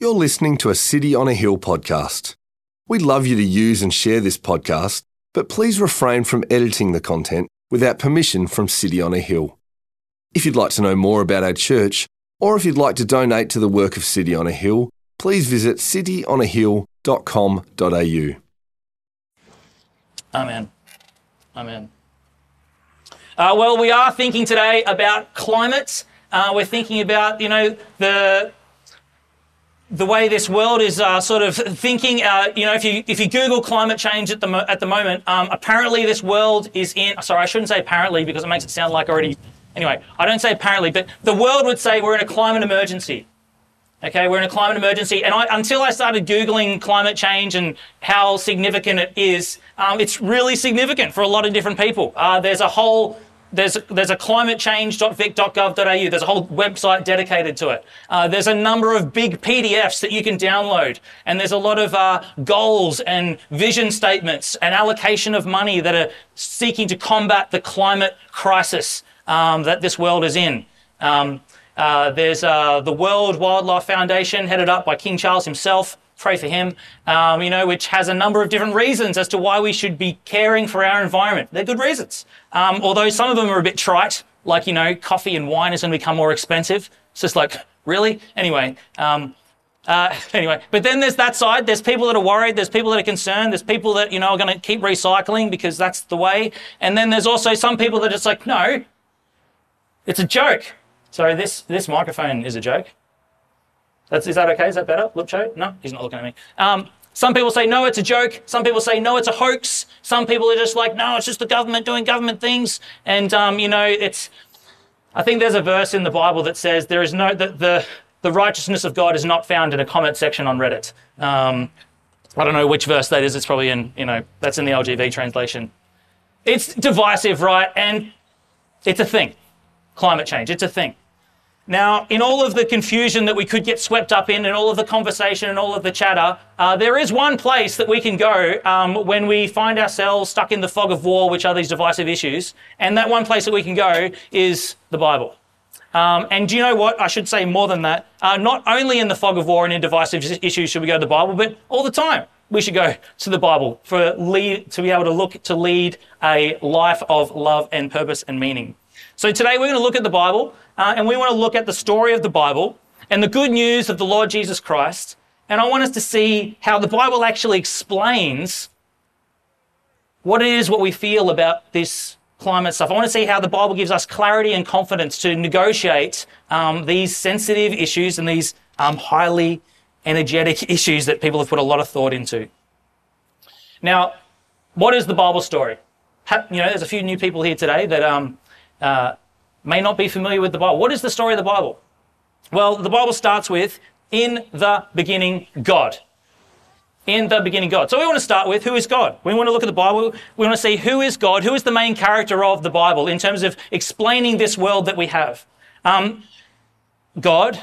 You're listening to a City on a Hill podcast. We'd love you to use and share this podcast, but please refrain from editing the content without permission from City on a Hill. If you'd like to know more about our church, or if you'd like to donate to the work of City on a Hill, please visit cityonahill.com.au. Amen. Amen. Uh, well, we are thinking today about climate. Uh, we're thinking about, you know, the the way this world is uh, sort of thinking. Uh, you know, if you if you Google climate change at the mo- at the moment, um, apparently this world is in. Sorry, I shouldn't say apparently because it makes it sound like already. Anyway, I don't say apparently, but the world would say we're in a climate emergency. Okay, we're in a climate emergency, and I, until I started googling climate change and how significant it is, um, it's really significant for a lot of different people. Uh, there's a whole there's a, there's a climatechange.vic.gov.au. There's a whole website dedicated to it. Uh, there's a number of big PDFs that you can download, and there's a lot of uh, goals and vision statements and allocation of money that are seeking to combat the climate crisis um, that this world is in. Um, uh, there's uh, the World Wildlife Foundation, headed up by King Charles himself pray for him, um, you know, which has a number of different reasons as to why we should be caring for our environment. They're good reasons. Um, although some of them are a bit trite, like, you know, coffee and wine is going to become more expensive. It's just like, really? Anyway, um, uh, anyway, but then there's that side. There's people that are worried. There's people that are concerned. There's people that, you know, are going to keep recycling because that's the way. And then there's also some people that are just like, no, it's a joke. Sorry, this, this microphone is a joke. That's, is that okay? Is that better? Lipcho? No, he's not looking at me. Um, some people say, no, it's a joke. Some people say, no, it's a hoax. Some people are just like, no, it's just the government doing government things. And, um, you know, it's, I think there's a verse in the Bible that says there is no, the, the, the righteousness of God is not found in a comment section on Reddit. Um, I don't know which verse that is. It's probably in, you know, that's in the LGV translation. It's divisive, right? And it's a thing. Climate change, it's a thing. Now, in all of the confusion that we could get swept up in, and all of the conversation and all of the chatter, uh, there is one place that we can go um, when we find ourselves stuck in the fog of war, which are these divisive issues. And that one place that we can go is the Bible. Um, and do you know what? I should say more than that. Uh, not only in the fog of war and in divisive issues should we go to the Bible, but all the time we should go to the Bible for lead, to be able to look to lead a life of love and purpose and meaning. So today we're going to look at the Bible uh, and we want to look at the story of the Bible and the good news of the Lord Jesus Christ. And I want us to see how the Bible actually explains what it is, what we feel about this climate stuff. I want to see how the Bible gives us clarity and confidence to negotiate um, these sensitive issues and these um, highly energetic issues that people have put a lot of thought into. Now, what is the Bible story? You know, there's a few new people here today that um, uh, may not be familiar with the Bible. What is the story of the Bible? Well, the Bible starts with, in the beginning, God. In the beginning, God. So we want to start with who is God? We want to look at the Bible. We want to see who is God, who is the main character of the Bible in terms of explaining this world that we have. Um, God,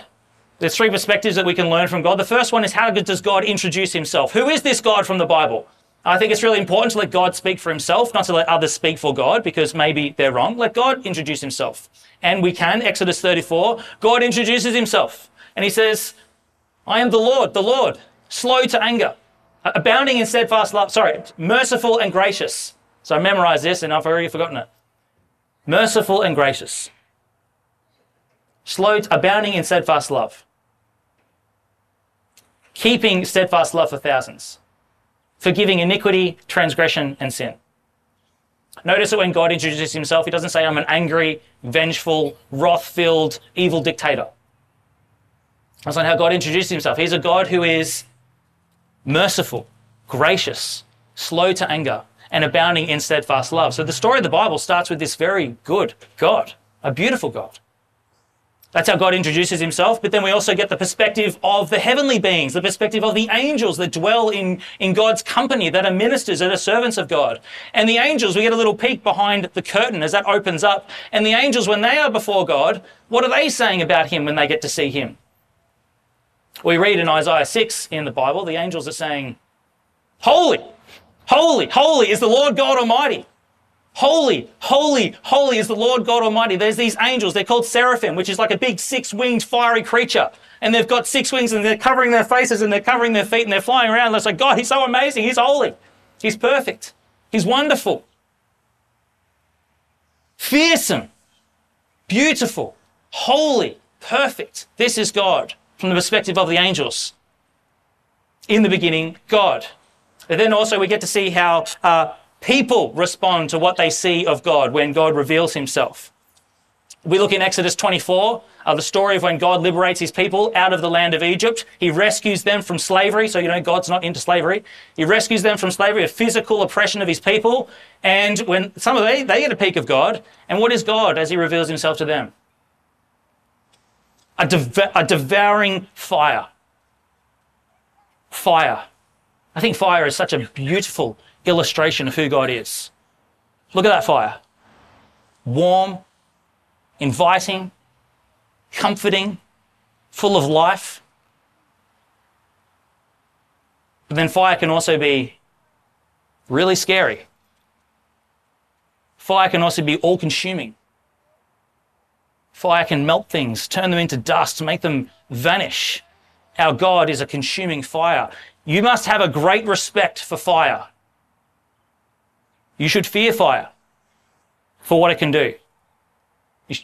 there's three perspectives that we can learn from God. The first one is how does God introduce himself? Who is this God from the Bible? I think it's really important to let God speak for himself, not to let others speak for God because maybe they're wrong. Let God introduce himself. And we can, Exodus 34, God introduces himself and he says, I am the Lord, the Lord, slow to anger, abounding in steadfast love, sorry, merciful and gracious. So I memorized this and I've already forgotten it. Merciful and gracious, slow, to, abounding in steadfast love, keeping steadfast love for thousands forgiving iniquity, transgression, and sin. Notice that when God introduces himself, he doesn't say, I'm an angry, vengeful, wrath filled, evil dictator. That's not how God introduces himself. He's a God who is merciful, gracious, slow to anger, and abounding in steadfast love. So the story of the Bible starts with this very good God, a beautiful God. That's how God introduces himself. But then we also get the perspective of the heavenly beings, the perspective of the angels that dwell in, in God's company, that are ministers, that are servants of God. And the angels, we get a little peek behind the curtain as that opens up. And the angels, when they are before God, what are they saying about him when they get to see him? We read in Isaiah 6 in the Bible, the angels are saying, Holy, holy, holy is the Lord God Almighty. Holy, holy, holy is the Lord God Almighty. There's these angels. They're called seraphim, which is like a big six winged fiery creature. And they've got six wings and they're covering their faces and they're covering their feet and they're flying around. And it's like, God, He's so amazing. He's holy. He's perfect. He's wonderful. Fearsome. Beautiful. Holy. Perfect. This is God from the perspective of the angels. In the beginning, God. But then also we get to see how uh, people respond to what they see of God when God reveals himself. We look in Exodus 24, uh, the story of when God liberates his people out of the land of Egypt. He rescues them from slavery. So, you know, God's not into slavery. He rescues them from slavery, a physical oppression of his people. And when some of they, they get a peek of God. And what is God as he reveals himself to them? A, dev- a devouring fire. Fire. I think fire is such a beautiful illustration of who God is. Look at that fire. Warm, inviting, comforting, full of life. But then fire can also be really scary. Fire can also be all consuming. Fire can melt things, turn them into dust, make them vanish. Our God is a consuming fire. You must have a great respect for fire. You should fear fire for what it can do.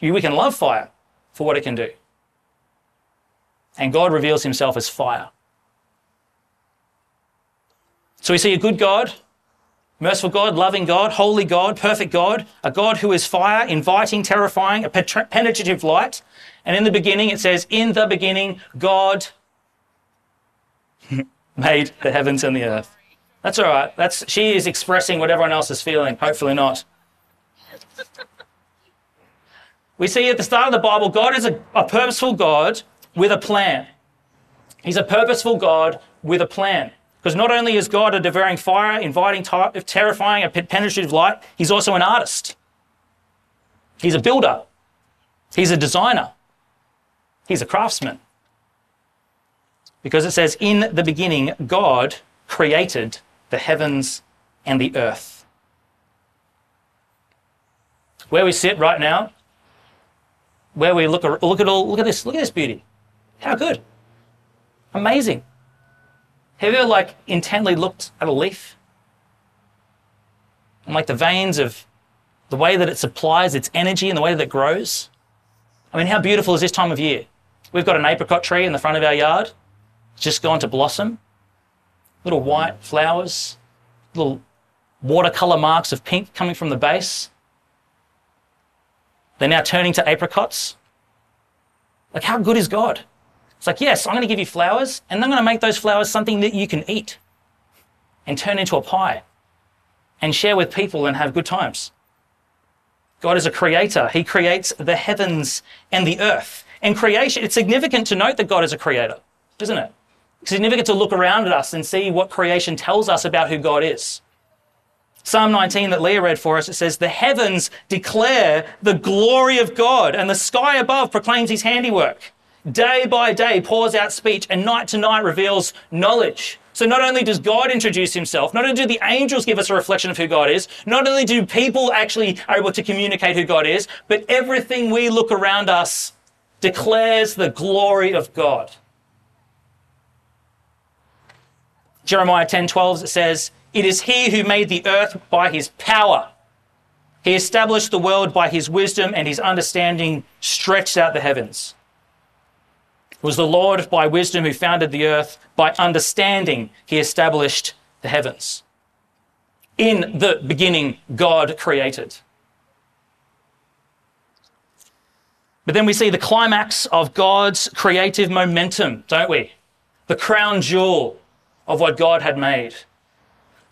We can love fire for what it can do. And God reveals himself as fire. So we see a good God, merciful God, loving God, holy God, perfect God, a God who is fire, inviting, terrifying, a penetrative light. And in the beginning, it says, In the beginning, God made the heavens and the earth. That's all right. That's, she is expressing what everyone else is feeling. Hopefully not. We see at the start of the Bible, God is a, a purposeful God with a plan. He's a purposeful God with a plan. Because not only is God a devouring fire, inviting, terrifying, a penetrative light, he's also an artist. He's a builder. He's a designer. He's a craftsman. Because it says, in the beginning, God created the heavens and the earth. Where we sit right now, where we look, look at all, look at this, look at this beauty. How good. Amazing. Have you ever like intently looked at a leaf? And like the veins of the way that it supplies its energy and the way that it grows? I mean, how beautiful is this time of year? We've got an apricot tree in the front of our yard. It's just gone to blossom. Little white flowers, little watercolor marks of pink coming from the base. They're now turning to apricots. Like, how good is God? It's like, yes, I'm going to give you flowers, and I'm going to make those flowers something that you can eat and turn into a pie and share with people and have good times. God is a creator. He creates the heavens and the earth. And creation, it's significant to note that God is a creator, isn't it? Significant to look around at us and see what creation tells us about who God is. Psalm 19 that Leah read for us, it says, The heavens declare the glory of God, and the sky above proclaims his handiwork. Day by day pours out speech, and night to night reveals knowledge. So not only does God introduce himself, not only do the angels give us a reflection of who God is, not only do people actually are able to communicate who God is, but everything we look around us declares the glory of God. Jeremiah 10:12 says, "It is he who made the earth by his power. He established the world by his wisdom and his understanding stretched out the heavens." It was the Lord by wisdom who founded the earth, by understanding he established the heavens. In the beginning, God created. But then we see the climax of God's creative momentum, don't we? The crown jewel of what God had made,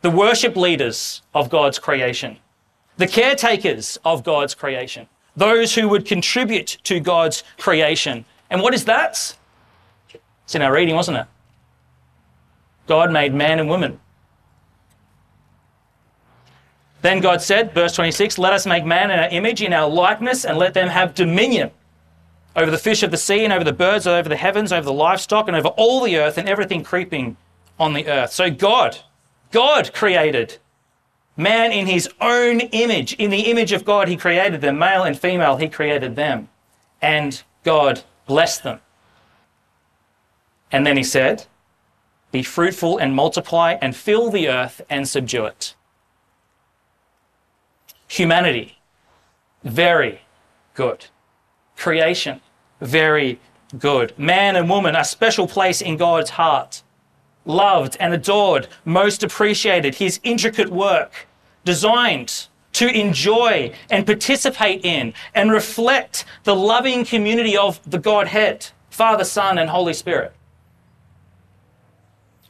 the worship leaders of God's creation, the caretakers of God's creation, those who would contribute to God's creation. And what is that? It's in our reading, wasn't it? God made man and woman. Then God said, verse 26, Let us make man in our image, in our likeness, and let them have dominion over the fish of the sea, and over the birds, and over the heavens, over the livestock, and over all the earth, and everything creeping on the earth. So God, God created Man in his own image, in the image of God, he created them. Male and female, he created them. And God blessed them. And then he said, Be fruitful and multiply and fill the earth and subdue it. Humanity, very good. Creation, very good. Man and woman, a special place in God's heart. Loved and adored, most appreciated. His intricate work, designed to enjoy and participate in and reflect the loving community of the Godhead, Father, Son, and Holy Spirit.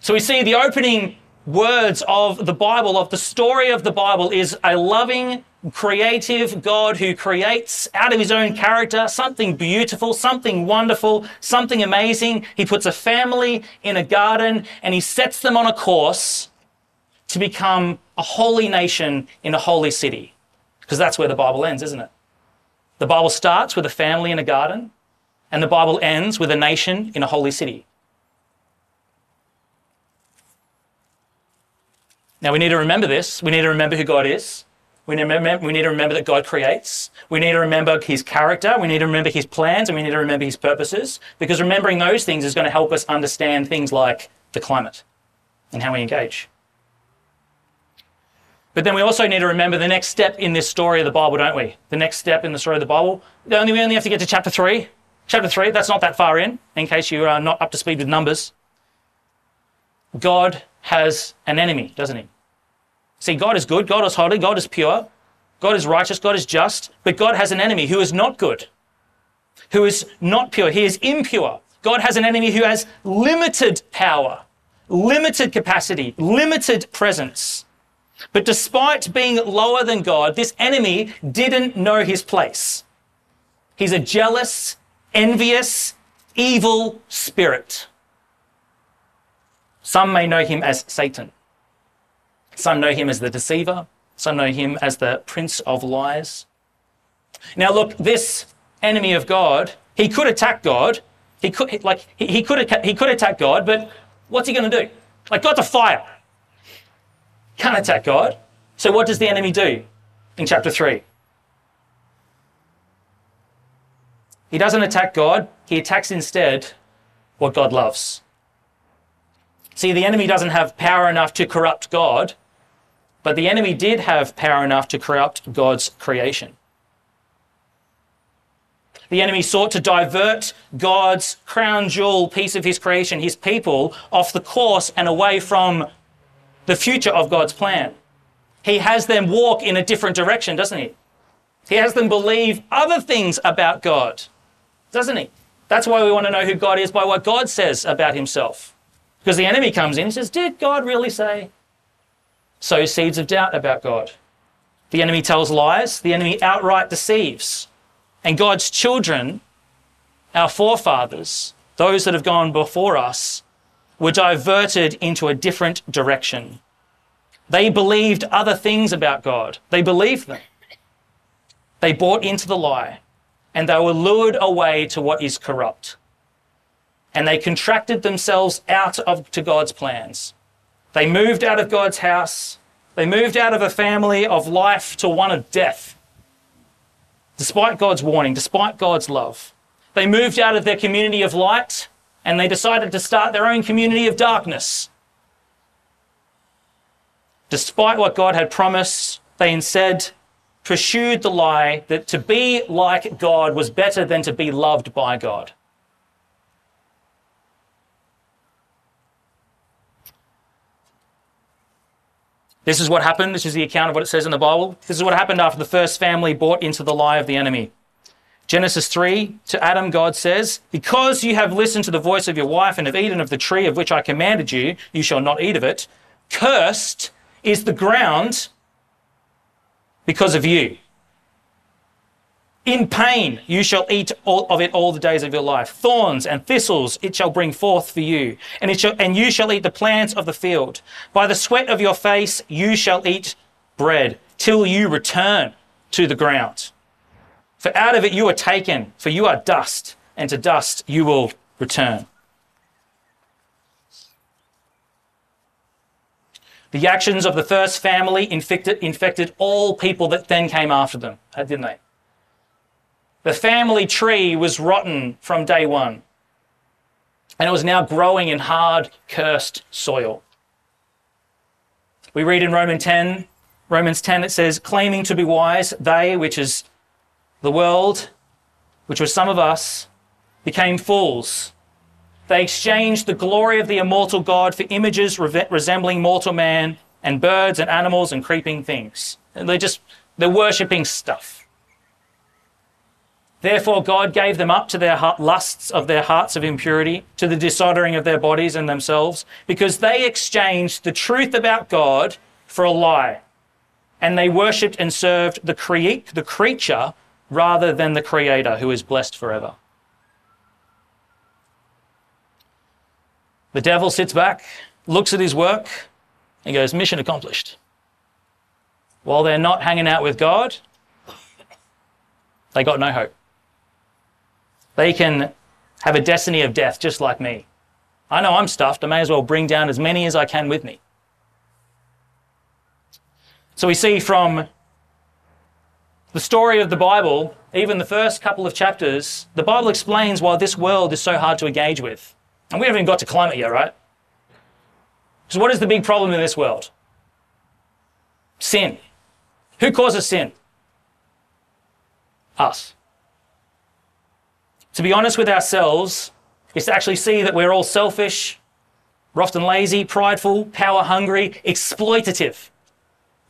So we see the opening words of the Bible, of the story of the Bible, is a loving, creative God who creates out of his own character something beautiful, something wonderful, something amazing. He puts a family in a garden and he sets them on a course to become a holy nation in a holy city. Because that's where the Bible ends, isn't it? The Bible starts with a family in a garden, and the Bible ends with a nation in a holy city. Now we need to remember this. We need to remember who God is. We need, remember, we need to remember that God creates. We need to remember his character. We need to remember his plans and we need to remember his purposes because remembering those things is going to help us understand things like the climate and how we engage. But then we also need to remember the next step in this story of the Bible, don't we? The next step in the story of the Bible. Only, we only have to get to chapter 3. Chapter 3, that's not that far in, in case you are not up to speed with numbers. God has an enemy, doesn't he? See, God is good, God is holy, God is pure, God is righteous, God is just, but God has an enemy who is not good, who is not pure, he is impure. God has an enemy who has limited power, limited capacity, limited presence. But despite being lower than God, this enemy didn't know his place. He's a jealous, envious, evil spirit. Some may know him as Satan. Some know him as the deceiver. Some know him as the prince of lies. Now, look, this enemy of God, he could attack God. He could, like, he, he could, he could attack God, but what's he going to do? Like, God's a fire. Can't attack God. So, what does the enemy do in chapter 3? He doesn't attack God, he attacks instead what God loves. See, the enemy doesn't have power enough to corrupt God, but the enemy did have power enough to corrupt God's creation. The enemy sought to divert God's crown jewel piece of his creation, his people, off the course and away from the future of God's plan. He has them walk in a different direction, doesn't he? He has them believe other things about God, doesn't he? That's why we want to know who God is by what God says about himself. Because the enemy comes in and says, Did God really say? Sows seeds of doubt about God. The enemy tells lies, the enemy outright deceives. And God's children, our forefathers, those that have gone before us, were diverted into a different direction. They believed other things about God. They believed them. They bought into the lie and they were lured away to what is corrupt. And they contracted themselves out of to God's plans. They moved out of God's house. They moved out of a family of life to one of death. Despite God's warning, despite God's love, they moved out of their community of light and they decided to start their own community of darkness. Despite what God had promised, they instead pursued the lie that to be like God was better than to be loved by God. This is what happened. This is the account of what it says in the Bible. This is what happened after the first family bought into the lie of the enemy. Genesis 3 to Adam, God says, Because you have listened to the voice of your wife and have eaten of the tree of which I commanded you, you shall not eat of it. Cursed is the ground because of you. In pain you shall eat all of it all the days of your life. Thorns and thistles it shall bring forth for you, and it shall, and you shall eat the plants of the field. By the sweat of your face you shall eat bread till you return to the ground. For out of it you are taken, for you are dust, and to dust you will return. The actions of the first family infected, infected all people that then came after them, uh, didn't they? The family tree was rotten from day one, and it was now growing in hard, cursed soil. We read in Romans 10, Romans 10, it says, claiming to be wise, they, which is the world, which was some of us, became fools. They exchanged the glory of the immortal God for images resembling mortal man and birds and animals and creeping things. And they're just, they're worshipping stuff. Therefore, God gave them up to their lusts of their hearts of impurity, to the dishonoring of their bodies and themselves, because they exchanged the truth about God for a lie. And they worshipped and served the, crea- the creature rather than the Creator who is blessed forever. The devil sits back, looks at his work, and goes, Mission accomplished. While they're not hanging out with God, they got no hope. They can have a destiny of death just like me. I know I'm stuffed. I may as well bring down as many as I can with me. So we see from the story of the Bible, even the first couple of chapters, the Bible explains why this world is so hard to engage with. And we haven't even got to climate yet, right? So, what is the big problem in this world? Sin. Who causes sin? Us to be honest with ourselves is to actually see that we're all selfish, we're often lazy, prideful, power hungry, exploitative.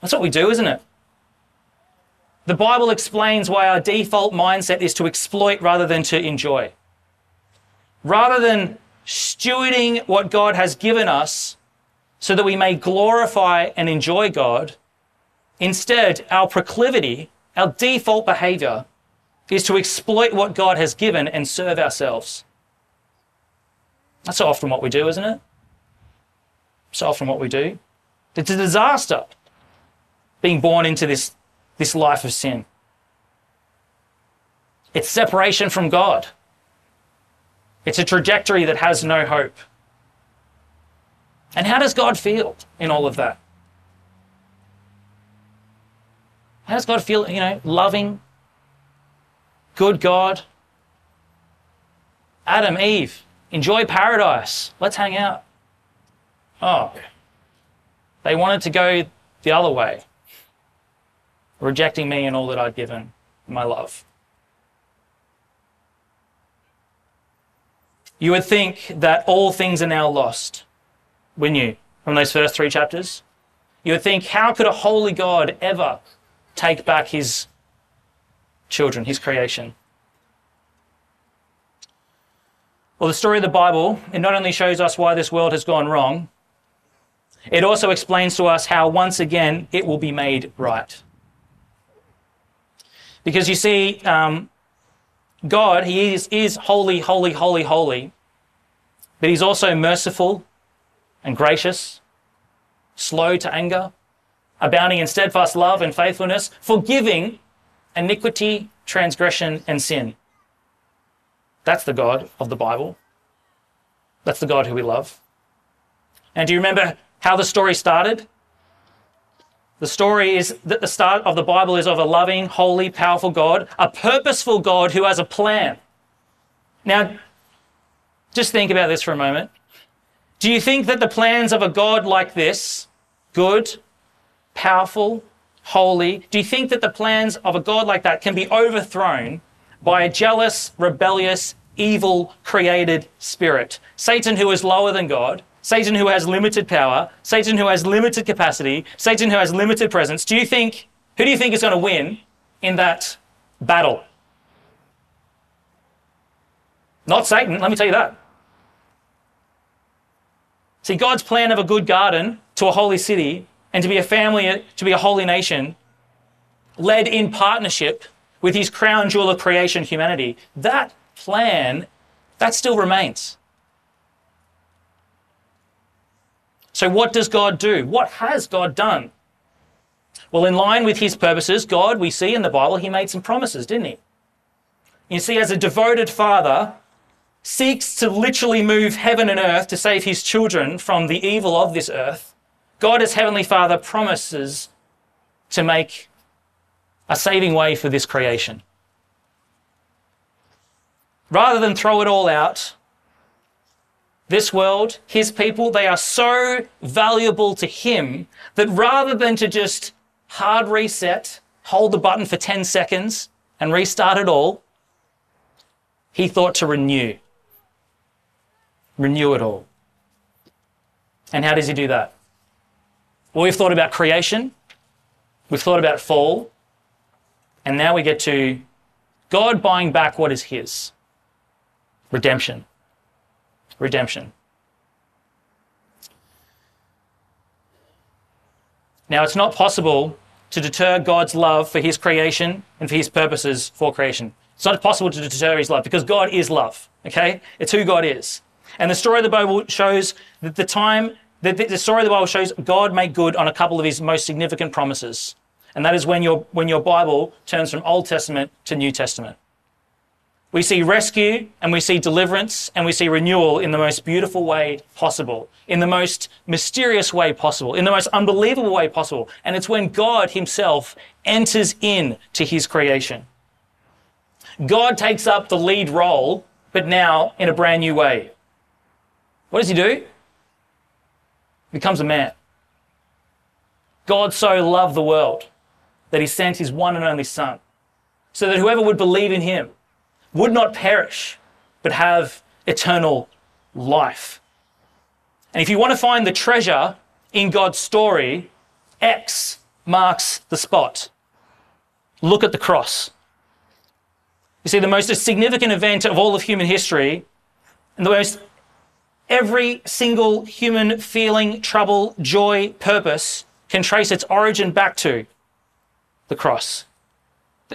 That's what we do, isn't it? The Bible explains why our default mindset is to exploit rather than to enjoy. Rather than stewarding what God has given us so that we may glorify and enjoy God, instead, our proclivity, our default behavior, is to exploit what God has given and serve ourselves. That's so often what we do, isn't it? So often what we do. It's a disaster being born into this, this life of sin. It's separation from God. It's a trajectory that has no hope. And how does God feel in all of that? How does God feel, you know, loving, Good God. Adam, Eve, enjoy paradise. Let's hang out. Oh, they wanted to go the other way, rejecting me and all that I'd given, my love. You would think that all things are now lost, wouldn't you, from those first three chapters? You would think, how could a holy God ever take back his children, his creation. Well, the story of the Bible, it not only shows us why this world has gone wrong, it also explains to us how once again it will be made right. Because you see, um, God, He is, is holy, holy, holy, holy, but He's also merciful and gracious, slow to anger, abounding in steadfast love and faithfulness, forgiving iniquity, transgression, and sin. That's the God of the Bible. That's the God who we love. And do you remember how the story started? The story is that the start of the Bible is of a loving, holy, powerful God, a purposeful God who has a plan. Now, just think about this for a moment. Do you think that the plans of a God like this, good, powerful, holy, do you think that the plans of a God like that can be overthrown by a jealous, rebellious, evil created spirit? Satan, who is lower than God, Satan, who has limited power, Satan, who has limited capacity, Satan, who has limited presence. Do you think, who do you think is going to win in that battle? Not Satan, let me tell you that. See, God's plan of a good garden to a holy city and to be a family, to be a holy nation, led in partnership with his crown jewel of creation, humanity, that plan, that still remains. So, what does God do? What has God done? Well, in line with his purposes, God, we see in the Bible, he made some promises, didn't he? You see, as a devoted father, seeks to literally move heaven and earth to save his children from the evil of this earth God as Heavenly Father promises to make a saving way for this creation. Rather than throw it all out, this world, His people, they are so valuable to Him that rather than to just hard reset, hold the button for 10 seconds and restart it all, He thought to renew. Renew it all. And how does He do that? Well, we've thought about creation, we've thought about fall, and now we get to God buying back what is His redemption. Redemption. Now, it's not possible to deter God's love for His creation and for His purposes for creation. It's not possible to deter His love because God is love, okay? It's who God is. And the story of the Bible shows that the time the, the story of the Bible shows God made good on a couple of his most significant promises. And that is when your, when your Bible turns from Old Testament to New Testament. We see rescue and we see deliverance and we see renewal in the most beautiful way possible, in the most mysterious way possible, in the most unbelievable way possible. And it's when God himself enters in to his creation. God takes up the lead role, but now in a brand new way. What does he do? Becomes a man. God so loved the world that he sent his one and only Son, so that whoever would believe in him would not perish, but have eternal life. And if you want to find the treasure in God's story, X marks the spot. Look at the cross. You see, the most significant event of all of human history, and the most every single human feeling, trouble, joy, purpose can trace its origin back to the cross.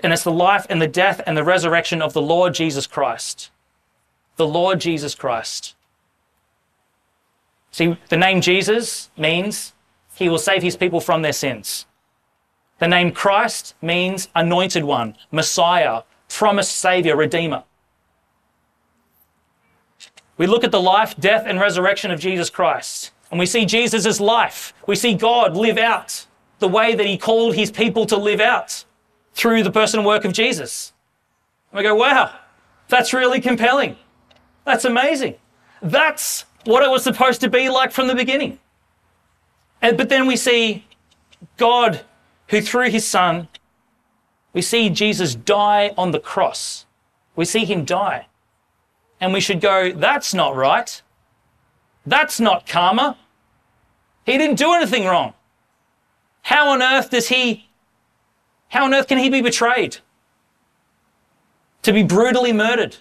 And it's the life and the death and the resurrection of the Lord Jesus Christ. The Lord Jesus Christ. See, the name Jesus means he will save his people from their sins. The name Christ means anointed one, Messiah, promised Savior, Redeemer. We look at the life, death, and resurrection of Jesus Christ, and we see Jesus' life. We see God live out the way that he called his people to live out through the person and work of Jesus. And we go, wow, that's really compelling. That's amazing. That's what it was supposed to be like from the beginning. And, but then we see God, who through his Son, we see Jesus die on the cross. We see him die and we should go, that's not right. That's not karma. He didn't do anything wrong. How on earth does he, how on earth can he be betrayed? To be brutally murdered,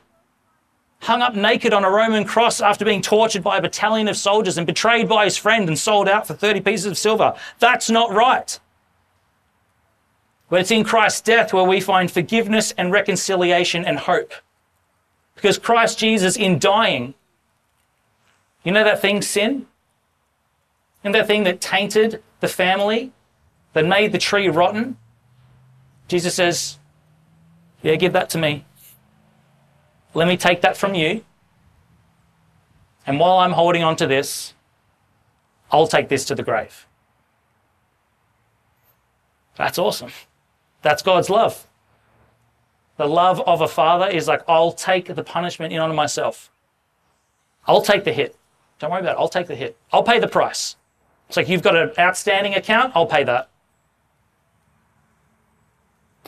hung up naked on a Roman cross after being tortured by a battalion of soldiers and betrayed by his friend and sold out for 30 pieces of silver. That's not right. But it's in Christ's death where we find forgiveness and reconciliation and hope. Because Christ Jesus, in dying, you know that thing, sin? And that thing that tainted the family, that made the tree rotten? Jesus says, Yeah, give that to me. Let me take that from you. And while I'm holding on to this, I'll take this to the grave. That's awesome. That's God's love. The love of a father is like, I'll take the punishment in on myself. I'll take the hit. Don't worry about it. I'll take the hit. I'll pay the price. It's like you've got an outstanding account, I'll pay that.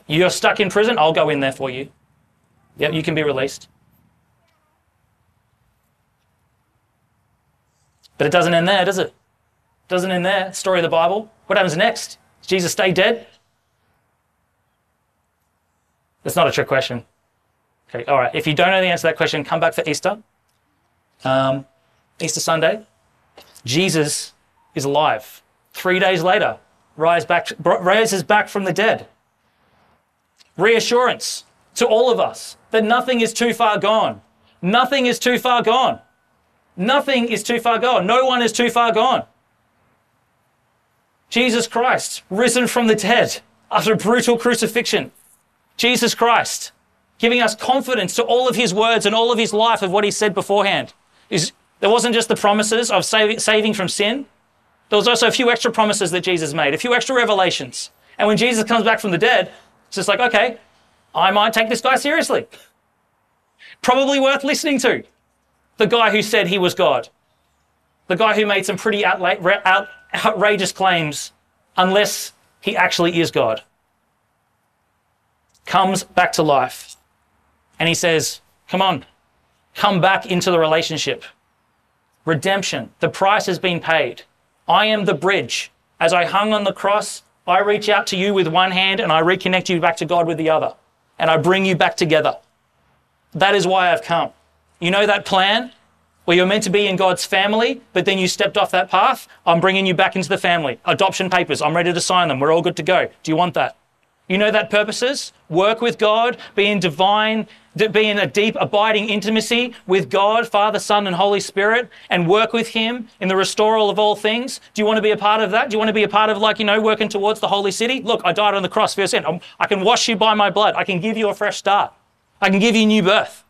You're stuck in prison, I'll go in there for you. Yeah, you can be released. But it doesn't end there, does it? Doesn't end there. Story of the Bible. What happens next? Jesus stay dead? That's not a trick question. Okay, all right. If you don't know the answer to that question, come back for Easter. Um, Easter Sunday. Jesus is alive. Three days later, rise back, rises back from the dead. Reassurance to all of us that nothing is too far gone. Nothing is too far gone. Nothing is too far gone. No one is too far gone. Jesus Christ, risen from the dead after brutal crucifixion, Jesus Christ, giving us confidence to all of his words and all of his life of what he said beforehand. Is, there wasn't just the promises of save, saving from sin, there was also a few extra promises that Jesus made, a few extra revelations. And when Jesus comes back from the dead, it's just like, okay, I might take this guy seriously. Probably worth listening to. The guy who said he was God. The guy who made some pretty outrageous claims, unless he actually is God. Comes back to life. And he says, Come on, come back into the relationship. Redemption. The price has been paid. I am the bridge. As I hung on the cross, I reach out to you with one hand and I reconnect you back to God with the other. And I bring you back together. That is why I've come. You know that plan where you're meant to be in God's family, but then you stepped off that path? I'm bringing you back into the family. Adoption papers, I'm ready to sign them. We're all good to go. Do you want that? You know that purposes? Work with God, be in divine, be in a deep, abiding intimacy with God, Father, Son, and Holy Spirit, and work with Him in the restoral of all things. Do you want to be a part of that? Do you want to be a part of, like, you know, working towards the holy city? Look, I died on the cross for your sin. I can wash you by my blood. I can give you a fresh start. I can give you new birth.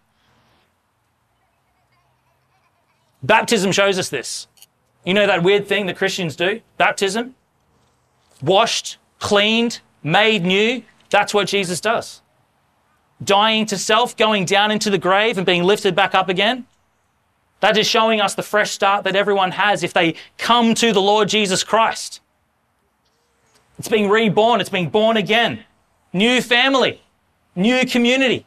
Baptism shows us this. You know that weird thing that Christians do? Baptism? Washed, cleaned, made new. That's what Jesus does. Dying to self, going down into the grave and being lifted back up again. That is showing us the fresh start that everyone has if they come to the Lord Jesus Christ. It's being reborn, it's being born again. New family, new community.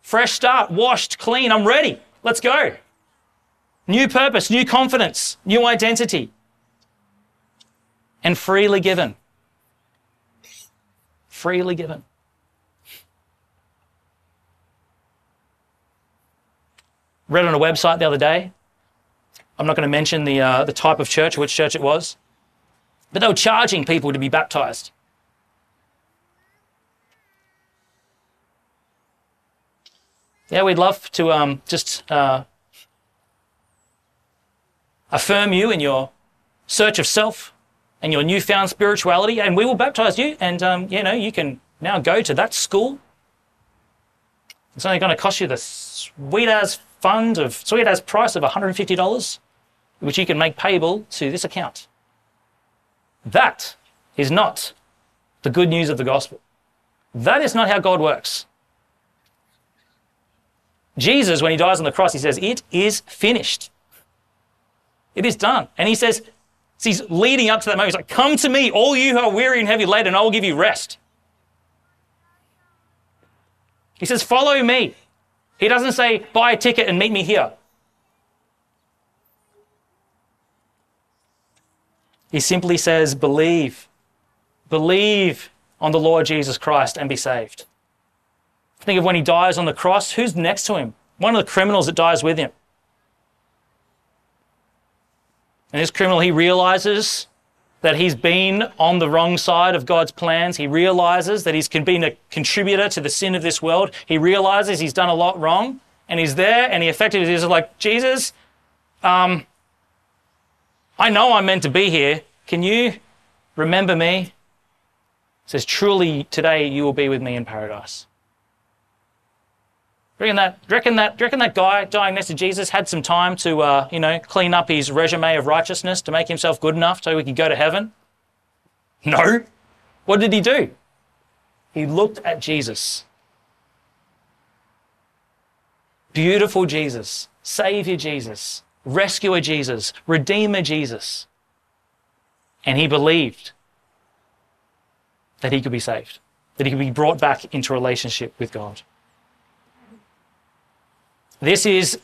Fresh start, washed, clean, I'm ready. Let's go. New purpose, new confidence, new identity and freely given. Freely given. Read on a website the other day. I'm not going to mention the, uh, the type of church, which church it was, but they were charging people to be baptized. Yeah, we'd love to um, just uh, affirm you in your search of self, and your newfound spirituality, and we will baptize you. And um, you know, you can now go to that school. It's only going to cost you the sweet as fund of sweet as price of $150, which you can make payable to this account. That is not the good news of the gospel. That is not how God works. Jesus, when he dies on the cross, he says, It is finished. It is done. And he says, he's leading up to that moment. He's like, Come to me, all you who are weary and heavy laden, and I will give you rest. He says, Follow me. He doesn't say, Buy a ticket and meet me here. He simply says, Believe. Believe on the Lord Jesus Christ and be saved. Think of when he dies on the cross, who's next to him? One of the criminals that dies with him. And this criminal, he realizes that he's been on the wrong side of God's plans. He realizes that he's been a contributor to the sin of this world. He realizes he's done a lot wrong. And he's there and he effectively is like, Jesus, um, I know I'm meant to be here. Can you remember me? Says, Truly, today you will be with me in paradise. Reckon that, reckon that, reckon that guy dying next to Jesus had some time to, uh, you know, clean up his resume of righteousness to make himself good enough so he could go to heaven? No. What did he do? He looked at Jesus. Beautiful Jesus, Savior Jesus, Rescuer Jesus, Redeemer Jesus. And he believed that he could be saved, that he could be brought back into relationship with God. This is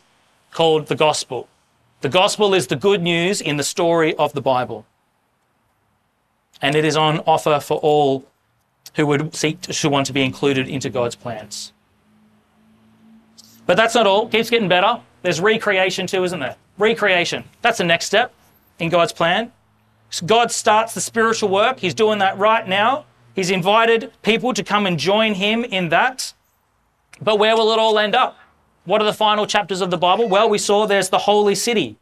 called the gospel. The gospel is the good news in the story of the Bible. And it is on offer for all who would seek to, who want to be included into God's plans. But that's not all. It keeps getting better. There's recreation too, isn't there? Recreation. That's the next step in God's plan. God starts the spiritual work. He's doing that right now. He's invited people to come and join him in that. But where will it all end up? What are the final chapters of the Bible? Well, we saw there's the holy city.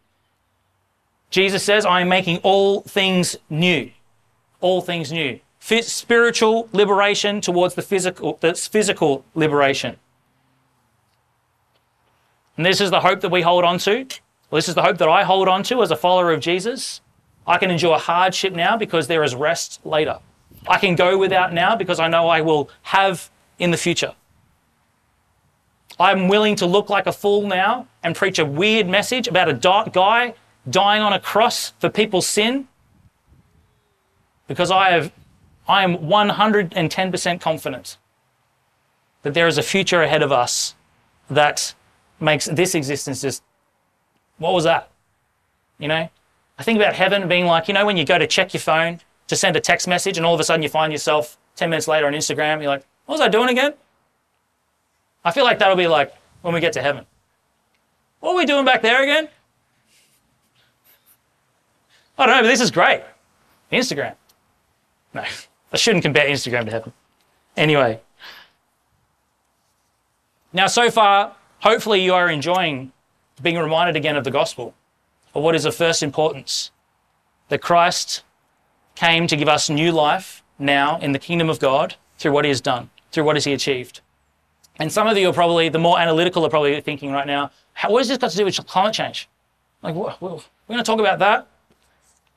Jesus says, I am making all things new. All things new. Spiritual liberation towards the physical, that's physical liberation. And this is the hope that we hold on to. Well, this is the hope that I hold on to as a follower of Jesus. I can endure hardship now because there is rest later. I can go without now because I know I will have in the future. I'm willing to look like a fool now and preach a weird message about a dark guy dying on a cross for people's sin because I have I am 110% confident that there is a future ahead of us that makes this existence just what was that? You know? I think about heaven being like, you know, when you go to check your phone to send a text message and all of a sudden you find yourself 10 minutes later on Instagram, you're like, what was I doing again? I feel like that'll be like when we get to heaven. What are we doing back there again? I don't know, but this is great. Instagram. No, I shouldn't compare Instagram to heaven. Anyway. Now, so far, hopefully you are enjoying being reminded again of the gospel, of what is of first importance that Christ came to give us new life now in the kingdom of God through what he has done, through what has he achieved. And some of you are probably, the more analytical are probably thinking right now, what has this got to do with climate change? Like, we're going to talk about that.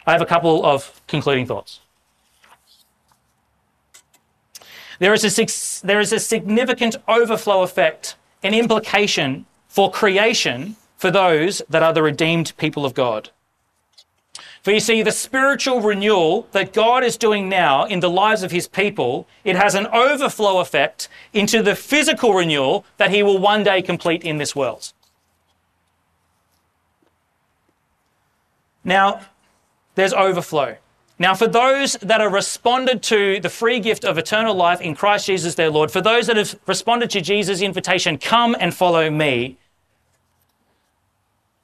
I have a couple of concluding thoughts. There is a, there is a significant overflow effect, an implication for creation for those that are the redeemed people of God. For you see, the spiritual renewal that God is doing now in the lives of his people, it has an overflow effect into the physical renewal that he will one day complete in this world. Now, there's overflow. Now, for those that have responded to the free gift of eternal life in Christ Jesus their Lord, for those that have responded to Jesus' invitation, come and follow me,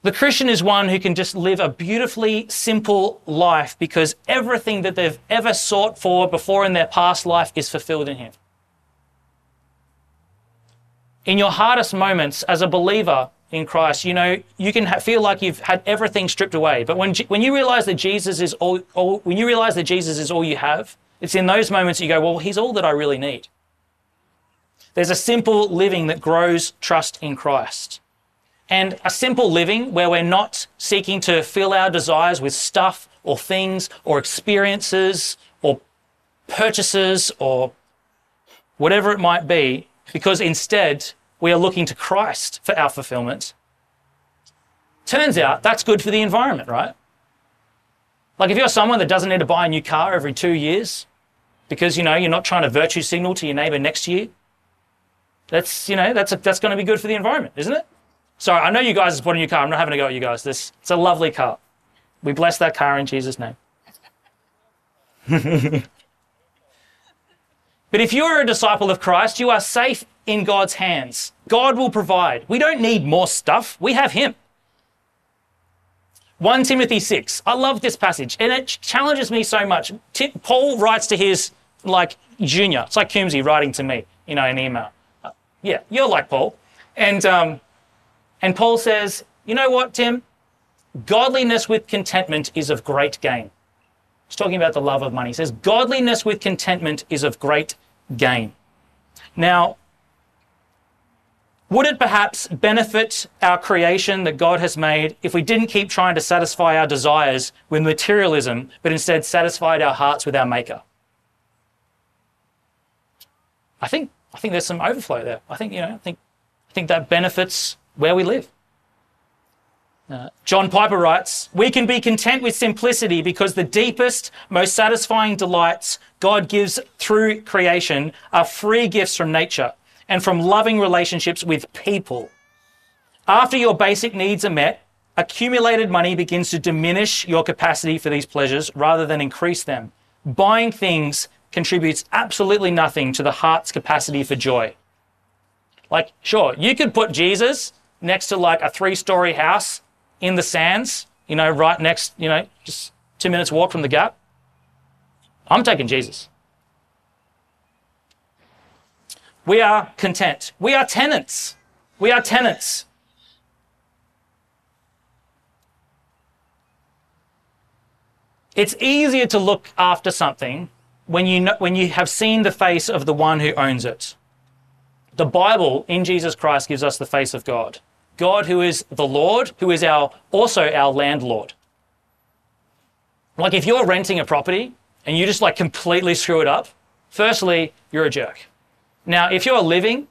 the Christian is one who can just live a beautifully simple life because everything that they've ever sought for before in their past life is fulfilled in Him. In your hardest moments as a believer in Christ, you know, you can ha- feel like you've had everything stripped away. But when, when you realize that Jesus is all, all, when you realize that Jesus is all you have, it's in those moments you go, well, He's all that I really need. There's a simple living that grows trust in Christ and a simple living where we're not seeking to fill our desires with stuff or things or experiences or purchases or whatever it might be, because instead we are looking to Christ for our fulfillment. Turns out that's good for the environment, right? Like if you're someone that doesn't need to buy a new car every two years because you know you're not trying to virtue signal to your neighbor next you, that's you know that's that's going to be good for the environment, isn't it? Sorry, I know you guys bought a new car. I'm not having a go at you guys. This it's a lovely car. We bless that car in Jesus' name. but if you're a disciple of Christ, you are safe in God's hands. God will provide. We don't need more stuff. We have Him. 1 Timothy 6. I love this passage and it challenges me so much. T- Paul writes to his like junior. It's like Coombsy writing to me, you know, an email. Uh, yeah, you're like Paul. And um, and Paul says, you know what, Tim? Godliness with contentment is of great gain. He's talking about the love of money. He says, godliness with contentment is of great gain. Now, would it perhaps benefit our creation that God has made if we didn't keep trying to satisfy our desires with materialism, but instead satisfied our hearts with our Maker? I think I think there's some overflow there. I think you know I think I think that benefits where we live. Uh, John Piper writes, We can be content with simplicity because the deepest, most satisfying delights God gives through creation are free gifts from nature and from loving relationships with people. After your basic needs are met, accumulated money begins to diminish your capacity for these pleasures rather than increase them. Buying things contributes absolutely nothing to the heart's capacity for joy. Like, sure, you could put Jesus next to like a three story house in the sands, you know, right next, you know, just two minutes walk from the gap. I'm taking Jesus. We are content. We are tenants. We are tenants. It's easier to look after something when you, know, when you have seen the face of the one who owns it. The Bible in Jesus Christ gives us the face of God. God who is the Lord, who is our also our landlord. Like if you're renting a property and you just like completely screw it up, firstly, you're a jerk. Now, if you're living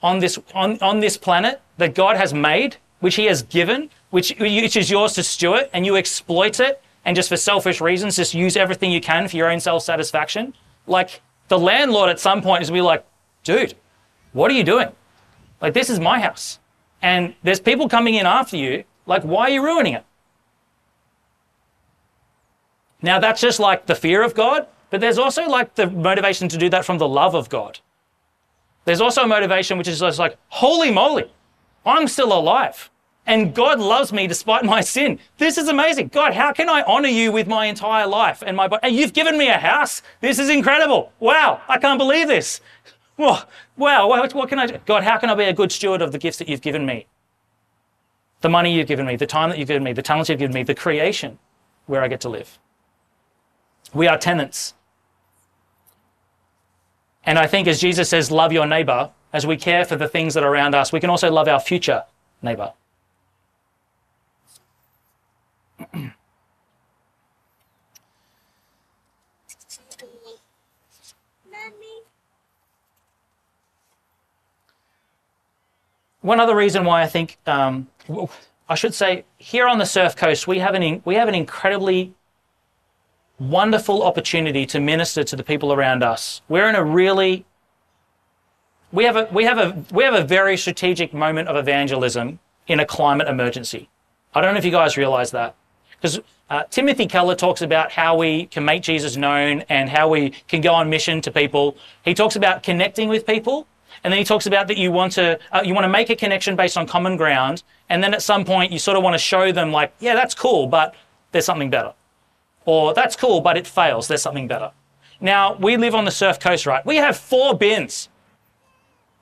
on this on, on this planet that God has made, which He has given, which, which is yours to steward, and you exploit it and just for selfish reasons, just use everything you can for your own self-satisfaction, like the landlord at some point is gonna be like, dude, what are you doing? Like this is my house. And there's people coming in after you, like, why are you ruining it? Now that's just like the fear of God, but there's also like the motivation to do that from the love of God. There's also a motivation which is just like, holy moly, I'm still alive. And God loves me despite my sin. This is amazing. God, how can I honor you with my entire life and my body? And you've given me a house. This is incredible. Wow, I can't believe this. Wow, wow, what, what can I do? God, how can I be a good steward of the gifts that you've given me? The money you've given me, the time that you've given me, the talents you've given me, the creation where I get to live. We are tenants. And I think as Jesus says, love your neighbor, as we care for the things that are around us, we can also love our future neighbor. One other reason why I think, um, I should say, here on the Surf Coast, we have an, we have an incredibly wonderful opportunity to minister to the people around us. We're in a really we have a we have a we have a very strategic moment of evangelism in a climate emergency. I don't know if you guys realize that because uh, Timothy Keller talks about how we can make Jesus known and how we can go on mission to people. He talks about connecting with people, and then he talks about that you want to uh, you want to make a connection based on common ground, and then at some point you sort of want to show them like, yeah, that's cool, but there's something better. Or that's cool, but it fails. There's something better. Now, we live on the surf coast, right? We have four bins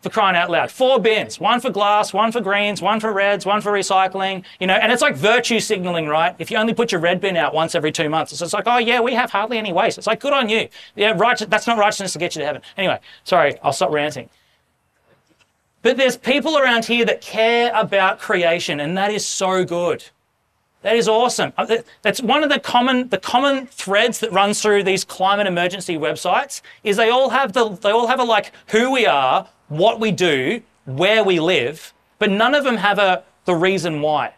for crying out loud. Four bins. One for glass, one for greens, one for reds, one for recycling. You know, and it's like virtue signaling, right? If you only put your red bin out once every two months, it's like, oh yeah, we have hardly any waste. It's like, good on you. Yeah, right. That's not righteousness to get you to heaven. Anyway, sorry, I'll stop ranting. But there's people around here that care about creation, and that is so good. That is awesome. Uh, that's one of the common the common threads that runs through these climate emergency websites is they all have the they all have a like who we are, what we do, where we live, but none of them have a the reason why.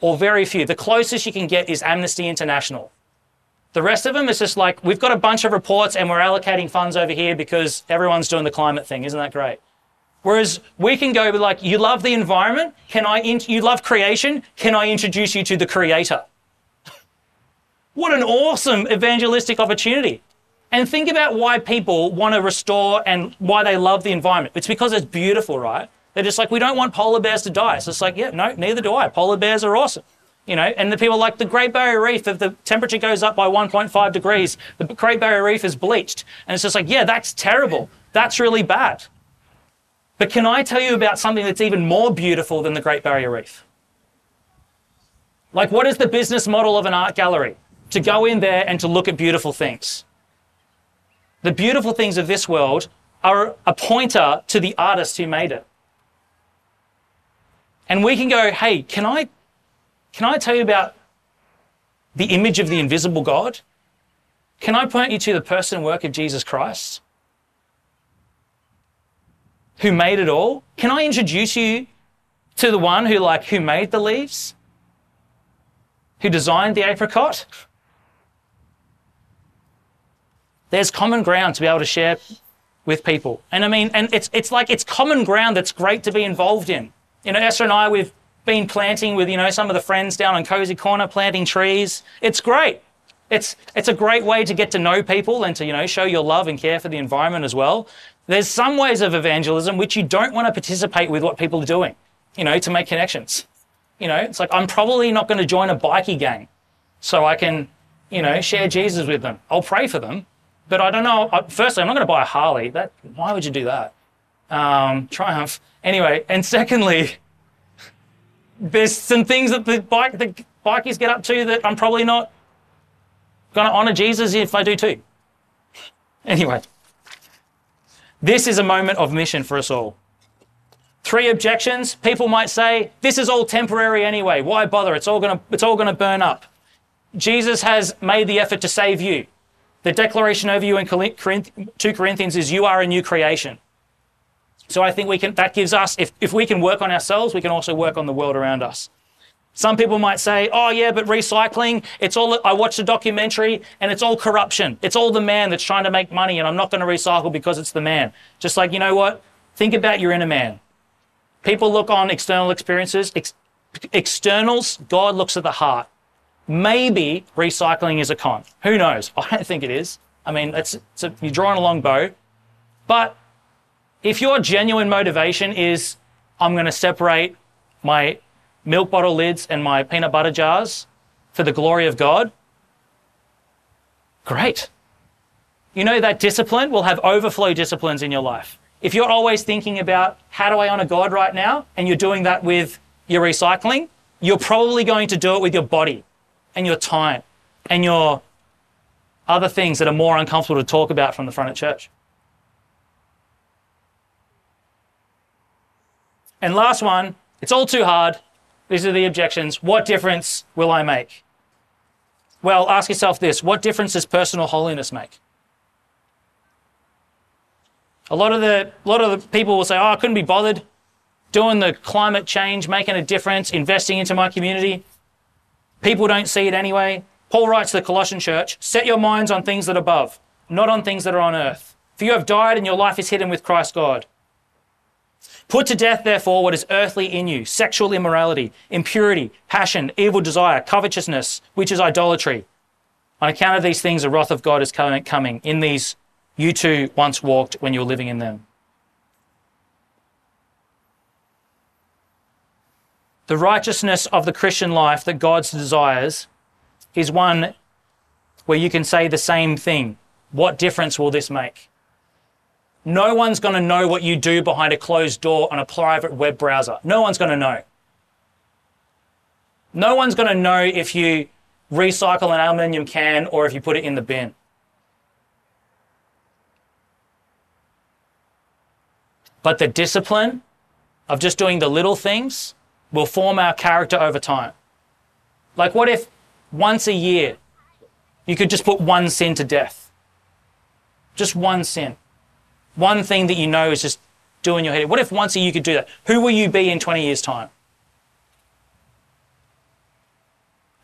Or very few. The closest you can get is Amnesty International. The rest of them is just like we've got a bunch of reports and we're allocating funds over here because everyone's doing the climate thing. Isn't that great? Whereas we can go like, you love the environment? Can I, you love creation? Can I introduce you to the creator? what an awesome evangelistic opportunity. And think about why people want to restore and why they love the environment. It's because it's beautiful, right? They're just like, we don't want polar bears to die. So it's like, yeah, no, neither do I. Polar bears are awesome. You know, and the people like the Great Barrier Reef, if the temperature goes up by 1.5 degrees, the Great Barrier Reef is bleached. And it's just like, yeah, that's terrible. That's really bad. But can I tell you about something that's even more beautiful than the Great Barrier Reef? Like, what is the business model of an art gallery? To go in there and to look at beautiful things. The beautiful things of this world are a pointer to the artist who made it. And we can go, hey, can I, can I tell you about the image of the invisible God? Can I point you to the person and work of Jesus Christ? Who made it all? Can I introduce you to the one who like who made the leaves? Who designed the apricot? There's common ground to be able to share with people. And I mean, and it's it's like it's common ground that's great to be involved in. You know, Esther and I we've been planting with, you know, some of the friends down on Cozy Corner, planting trees. It's great. It's it's a great way to get to know people and to, you know, show your love and care for the environment as well. There's some ways of evangelism which you don't want to participate with what people are doing, you know, to make connections. You know, it's like I'm probably not going to join a bikie gang so I can, you know, share Jesus with them. I'll pray for them, but I don't know. Firstly, I'm not going to buy a Harley. That why would you do that? Um, Triumph. Anyway, and secondly, there's some things that the bike the bikies get up to that I'm probably not going to honor Jesus if I do too. Anyway. This is a moment of mission for us all. Three objections. People might say, this is all temporary anyway. Why bother? It's all going to, it's all to burn up. Jesus has made the effort to save you. The declaration over you in 2 Corinthians is you are a new creation. So I think we can, that gives us, if, if we can work on ourselves, we can also work on the world around us. Some people might say, oh yeah, but recycling, it's all, I watched a documentary and it's all corruption. It's all the man that's trying to make money and I'm not going to recycle because it's the man. Just like, you know what? Think about your inner man. People look on external experiences. Ex- externals, God looks at the heart. Maybe recycling is a con. Who knows? I don't think it is. I mean, it's, it's a, you're drawing a long bow. But if your genuine motivation is, I'm going to separate my milk bottle lids and my peanut butter jars for the glory of God, great. You know that discipline will have overflow disciplines in your life. If you're always thinking about how do I honor God right now, and you're doing that with your recycling, you're probably going to do it with your body and your time and your other things that are more uncomfortable to talk about from the front of church. And last one, it's all too hard. These are the objections. What difference will I make? Well, ask yourself this what difference does personal holiness make? A lot of the, a lot of the people will say, oh, I couldn't be bothered doing the climate change, making a difference, investing into my community. People don't see it anyway. Paul writes to the Colossian church, set your minds on things that are above, not on things that are on earth. For you have died and your life is hidden with Christ God. Put to death, therefore, what is earthly in you sexual immorality, impurity, passion, evil desire, covetousness, which is idolatry. On account of these things, the wrath of God is coming. In these you too once walked when you were living in them. The righteousness of the Christian life that God desires is one where you can say the same thing. What difference will this make? No one's going to know what you do behind a closed door on a private web browser. No one's going to know. No one's going to know if you recycle an aluminium can or if you put it in the bin. But the discipline of just doing the little things will form our character over time. Like, what if once a year you could just put one sin to death? Just one sin. One thing that you know is just doing your head. What if once a year you could do that? Who will you be in 20 years' time?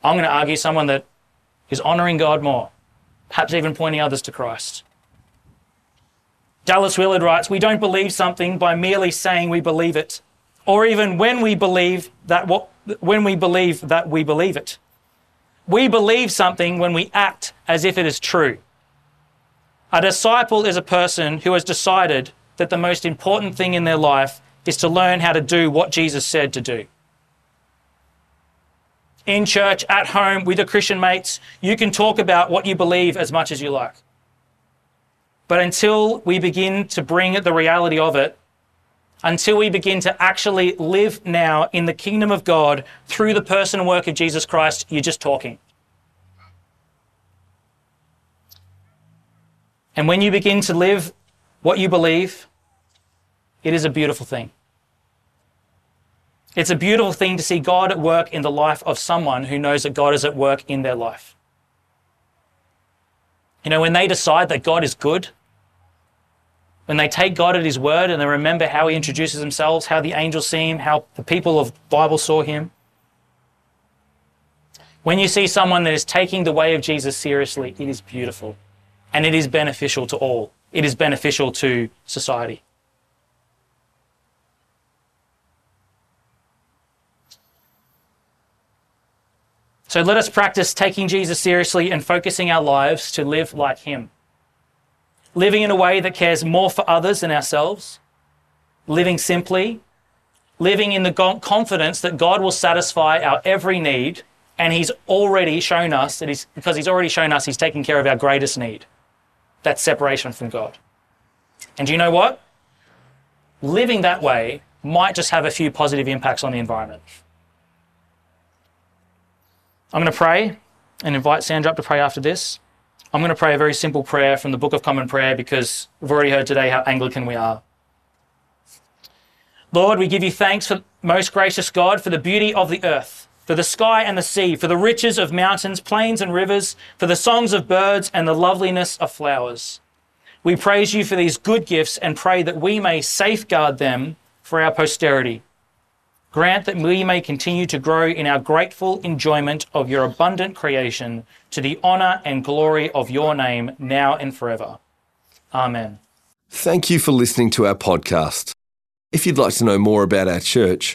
I'm going to argue someone that is honoring God more, perhaps even pointing others to Christ. Dallas Willard writes, We don't believe something by merely saying we believe it or even when we believe that what, when we believe that we believe it. We believe something when we act as if it is true. A disciple is a person who has decided that the most important thing in their life is to learn how to do what Jesus said to do. In church, at home, with your Christian mates, you can talk about what you believe as much as you like. But until we begin to bring the reality of it until we begin to actually live now in the kingdom of God through the person and work of Jesus Christ, you're just talking. And when you begin to live what you believe, it is a beautiful thing. It's a beautiful thing to see God at work in the life of someone who knows that God is at work in their life. You know, when they decide that God is good, when they take God at His word and they remember how He introduces Himself, how the angels see Him, how the people of the Bible saw Him. When you see someone that is taking the way of Jesus seriously, it is beautiful and it is beneficial to all. It is beneficial to society. So let us practice taking Jesus seriously and focusing our lives to live like Him living in a way that cares more for others than ourselves, living simply, living in the confidence that God will satisfy our every need. And He's already shown us that He's, because He's already shown us He's taking care of our greatest need that separation from God. And do you know what? Living that way might just have a few positive impacts on the environment. I'm going to pray and invite Sandra up to pray after this. I'm going to pray a very simple prayer from the Book of Common Prayer because we've already heard today how Anglican we are. Lord, we give you thanks for most gracious God for the beauty of the earth, for the sky and the sea, for the riches of mountains, plains and rivers, for the songs of birds and the loveliness of flowers. We praise you for these good gifts and pray that we may safeguard them for our posterity. Grant that we may continue to grow in our grateful enjoyment of your abundant creation to the honour and glory of your name now and forever. Amen. Thank you for listening to our podcast. If you'd like to know more about our church,